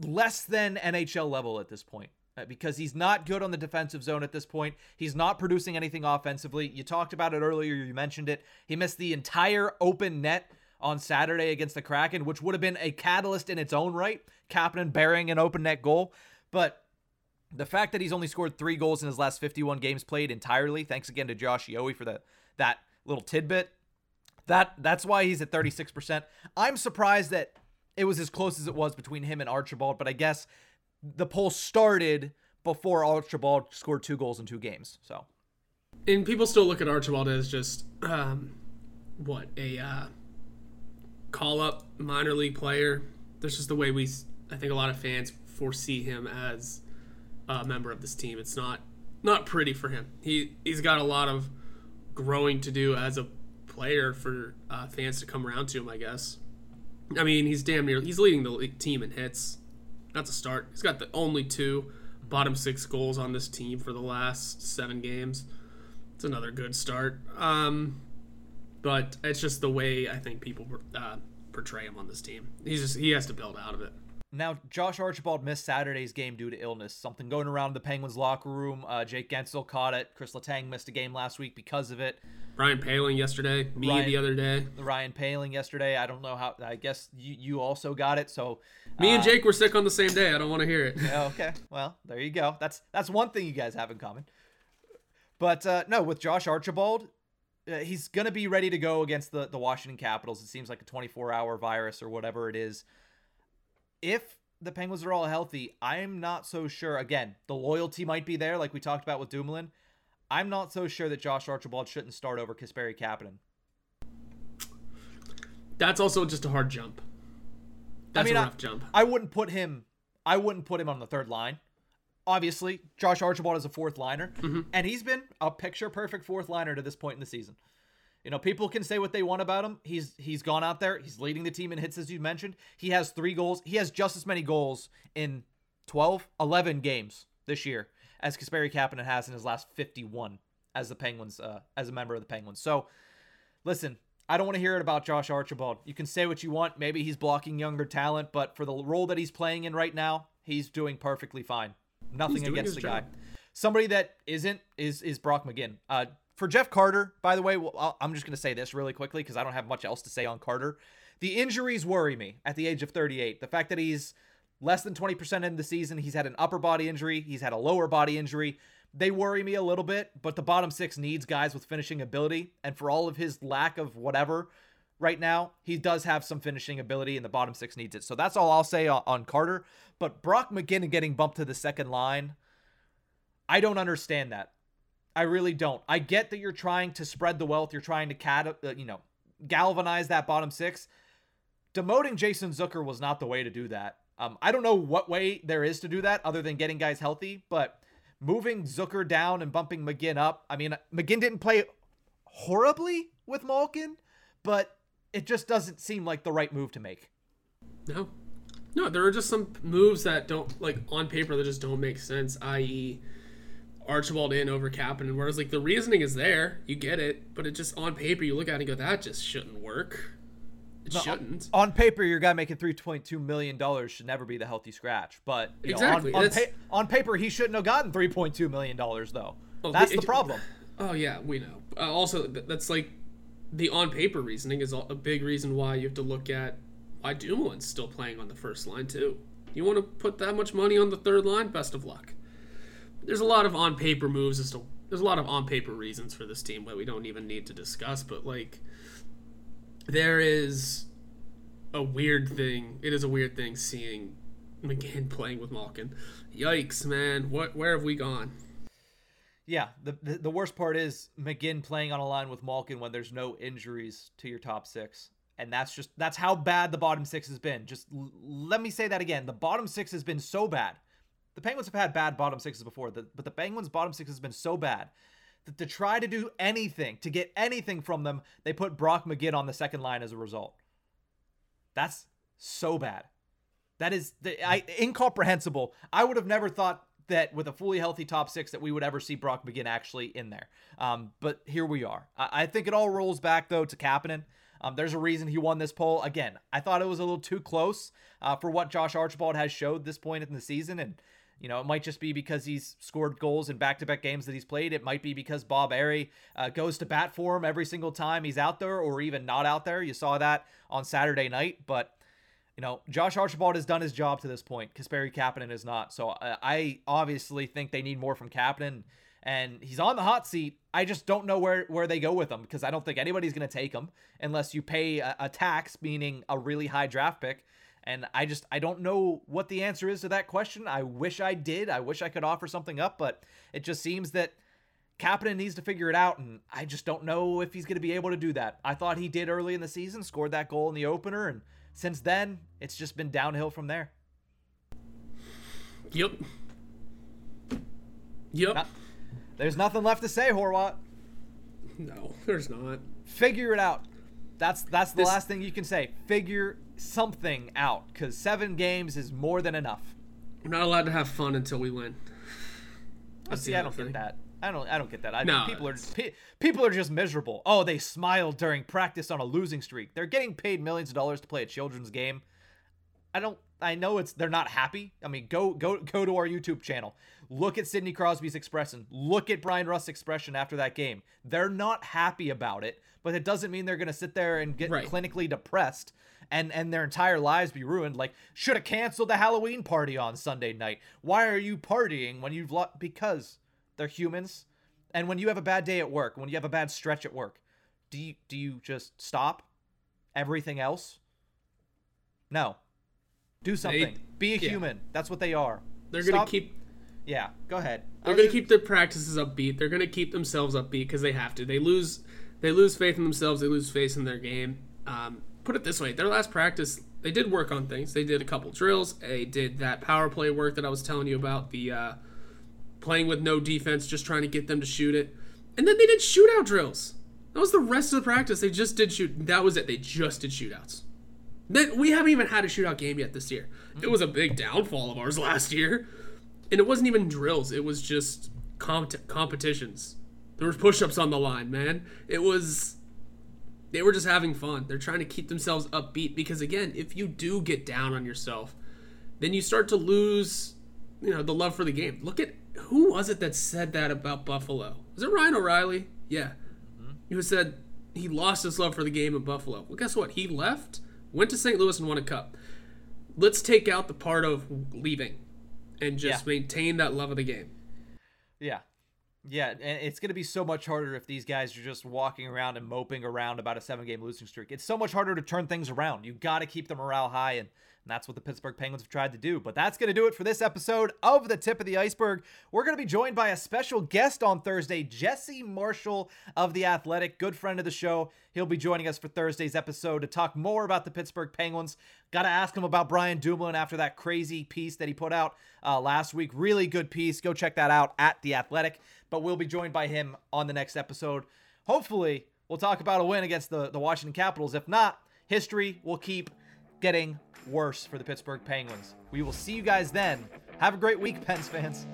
less than NHL level at this point uh, because he's not good on the defensive zone at this point. He's not producing anything offensively. You talked about it earlier, you mentioned it. He missed the entire open net on Saturday against the Kraken, which would have been a catalyst in its own right. Kapanen burying an open net goal. But the fact that he's only scored three goals in his last 51 games played entirely, thanks again to Josh Yohe for the, that little tidbit, That that's why he's at 36%. I'm surprised that it was as close as it was between him and Archibald, but I guess the poll started before Archibald scored two goals in two games. So, and people still look at Archibald as just um, what a uh, call up minor league player. That's just the way we, I think, a lot of fans foresee him as a member of this team. It's not not pretty for him. He he's got a lot of growing to do as a player for uh, fans to come around to him. I guess. I mean, he's damn near he's leading the team in hits. That's a start. He's got the only two bottom six goals on this team for the last seven games. It's another good start. Um, but it's just the way I think people uh, portray him on this team. He's just he has to build out of it. Now, Josh Archibald missed Saturday's game due to illness. Something going around the Penguins locker room. Uh, Jake Guentzel caught it. Chris Letang missed a game last week because of it. Ryan Poehling yesterday. Me Ryan, the other day. Ryan Poehling yesterday. I don't know how. I guess you, you also got it. So me uh, and Jake were sick on the same day. I don't want to hear it. okay. Well, there you go. That's that's one thing you guys have in common. But uh, no, with Josh Archibald, uh, he's gonna be ready to go against the the Washington Capitals. It seems like a 24 hour virus or whatever it is. If the Penguins are all healthy, I'm not so sure. Again, the loyalty might be there, like we talked about with Dumoulin. I'm not so sure that Josh Archibald shouldn't start over Kasperi Kapanen. That's also just a hard jump. That's I mean, a rough I, jump. I wouldn't put him. I wouldn't put him on the third line. Obviously, Josh Archibald is a fourth liner, mm-hmm. and he's been a picture perfect fourth liner to this point in the season. You know, people can say what they want about him. He's he's gone out there. He's leading the team in hits as you mentioned. He has 3 goals. He has just as many goals in 12, 11 games this year as Kasperi Kapanen has in his last 51 as the Penguins uh, as a member of the Penguins. So, listen, I don't want to hear it about Josh Archibald. You can say what you want. Maybe he's blocking younger talent, but for the role that he's playing in right now, he's doing perfectly fine. Nothing against the job. guy. Somebody that isn't is is Brock McGinn. Uh, for Jeff Carter, by the way, well, I'm just going to say this really quickly because I don't have much else to say on Carter. The injuries worry me at the age of 38. The fact that he's less than 20% in the season, he's had an upper body injury, he's had a lower body injury. They worry me a little bit, but the bottom six needs guys with finishing ability. And for all of his lack of whatever right now, he does have some finishing ability, and the bottom six needs it. So that's all I'll say on, on Carter. But Brock McGinn getting bumped to the second line, I don't understand that. I really don't. I get that you're trying to spread the wealth, you're trying to cat, uh, you know, galvanize that bottom six. Demoting Jason Zucker was not the way to do that. Um, I don't know what way there is to do that other than getting guys healthy, but moving Zucker down and bumping McGinn up. I mean, McGinn didn't play horribly with Malkin, but it just doesn't seem like the right move to make. No. No, there are just some moves that don't like on paper that just don't make sense, i.e. Archibald in over Kapanen. Whereas like the reasoning is there, you get it, but it just on paper you look at it and go, that just shouldn't work. It no, shouldn't. On, paper, your guy making three point two million dollars should never be the healthy scratch. But exactly know, on, on, pa- on, paper, he shouldn't have gotten three point two million dollars though. Well, that's the, the problem. Oh yeah, we know. Uh, also, that's like the on paper reasoning is a big reason why you have to look at why Dumoulin's still playing on the first line too. You want to put that much money on the third line? Best of luck. There's a lot of on paper moves as to there's a lot of on paper reasons for this team that we don't even need to discuss, but like there is a weird thing. It is a weird thing seeing McGinn playing with Malkin. Yikes, man! What? Where have we gone? Yeah, the, the, the worst part is McGinn playing on a line with Malkin when there's no injuries to your top six, and that's just that's how bad the bottom six has been. Just l- let me say that again: the bottom six has been so bad. The Penguins have had bad bottom sixes before, but the Penguins' bottom six has been so bad that to try to do anything, to get anything from them, they put Brock McGinn on the second line as a result. That's so bad. That is the, I, incomprehensible. I would have never thought that with a fully healthy top six that we would ever see Brock McGinn actually in there. Um, but here we are. I, I, think it all rolls back though to Kapanen. Um, there's a reason he won this poll. Again, I thought it was a little too close uh, for what Josh Archibald has showed this point in the season, and you know, it might just be because he's scored goals in back-to-back games that he's played. It might be because Bob Errey uh, goes to bat for him every single time he's out there, or even not out there. You saw that on Saturday night, but you know, Josh Archibald has done his job to this point. Kasperi Kapanen is not. So uh, I obviously think they need more from Kapanen. and he's on the hot seat. I just don't know where where they go with him because I don't think anybody's going to take him unless you pay a, a tax, meaning a really high draft pick. And I just I don't know what the answer is to that question. I wish I did. I wish I could offer something up, but it just seems that Kapanen needs to figure it out, and I just don't know if he's going to be able to do that. I thought he did early in the season, scored that goal in the opener, and since then, it's just been downhill from there. Yep. Yep. Not, there's nothing left to say, Horwat. No, there's not. Figure it out. That's that's the this, last thing you can say. Figure something out, because seven games is more than enough. We're not allowed to have fun until we win. That's See, I don't thing. get that. I don't. I don't get that. I no, people are people are just miserable. Oh, they smiled during practice on a losing streak. They're getting paid millions of dollars to play a children's game. I don't. I know it's they're not happy. I mean, go go go to our YouTube channel. Look at Sidney Crosby's expression. Look at Bryan Rust's expression after that game. They're not happy about it, but it doesn't mean they're going to sit there and get right. clinically depressed and and their entire lives be ruined. Like, should have canceled the Halloween party on Sunday night. Why are you partying when you've lost? Because they're humans. And when you have a bad day at work, when you have a bad stretch at work, do you do you just stop everything else? No. Do something. They, Be a yeah. human. That's what they are. They're going to keep Yeah, go ahead. They're going to keep their practices upbeat. They're going to keep themselves upbeat because they have to. They lose they lose faith in themselves. They lose faith in their game. Um, put it this way: their last practice, they did work on things. They did a couple drills. They did that power play work that I was telling you about. The uh, playing with no defense, just trying to get them to shoot it. And then they did shootout drills. That was the rest of the practice. They just did shoot. That was it. They just did shootouts. We haven't even had a shootout game yet this year. It was a big downfall of ours last year, and it wasn't even drills. It was just comp- competitions. There was push-ups on the line, man. It was. They were just having fun. They're trying to keep themselves upbeat because again, if you do get down on yourself, then you start to lose, you know, the love for the game. Look at who was it that said that about Buffalo? Was it Ryan O'Reilly? Yeah. Mm-hmm. Who said he lost his love for the game in Buffalo. Well, guess what? He left, went to St. Louis, and won a cup. Let's take out the part of leaving and just yeah. maintain that love of the game. Yeah. Yeah, and it's going to be so much harder if these guys are just walking around and moping around about a seven game losing streak. It's so much harder to turn things around. You got to keep the morale high and and that's what the Pittsburgh Penguins have tried to do. But that's going to do it for this episode of The Tip of the Iceberg. We're going to be joined by a special guest on Thursday, Jesse Marshall of The Athletic, good friend of the show. He'll be joining us for Thursday's episode to talk more about the Pittsburgh Penguins. Got to ask him about Brian Dumoulin after that crazy piece that he put out uh, last week. Really good piece. Go check that out at The Athletic. But we'll be joined by him on the next episode. Hopefully, we'll talk about a win against the, the Washington Capitals. If not, history will keep getting worse for the Pittsburgh Penguins. We will see you guys then. Have a great week, Pens fans.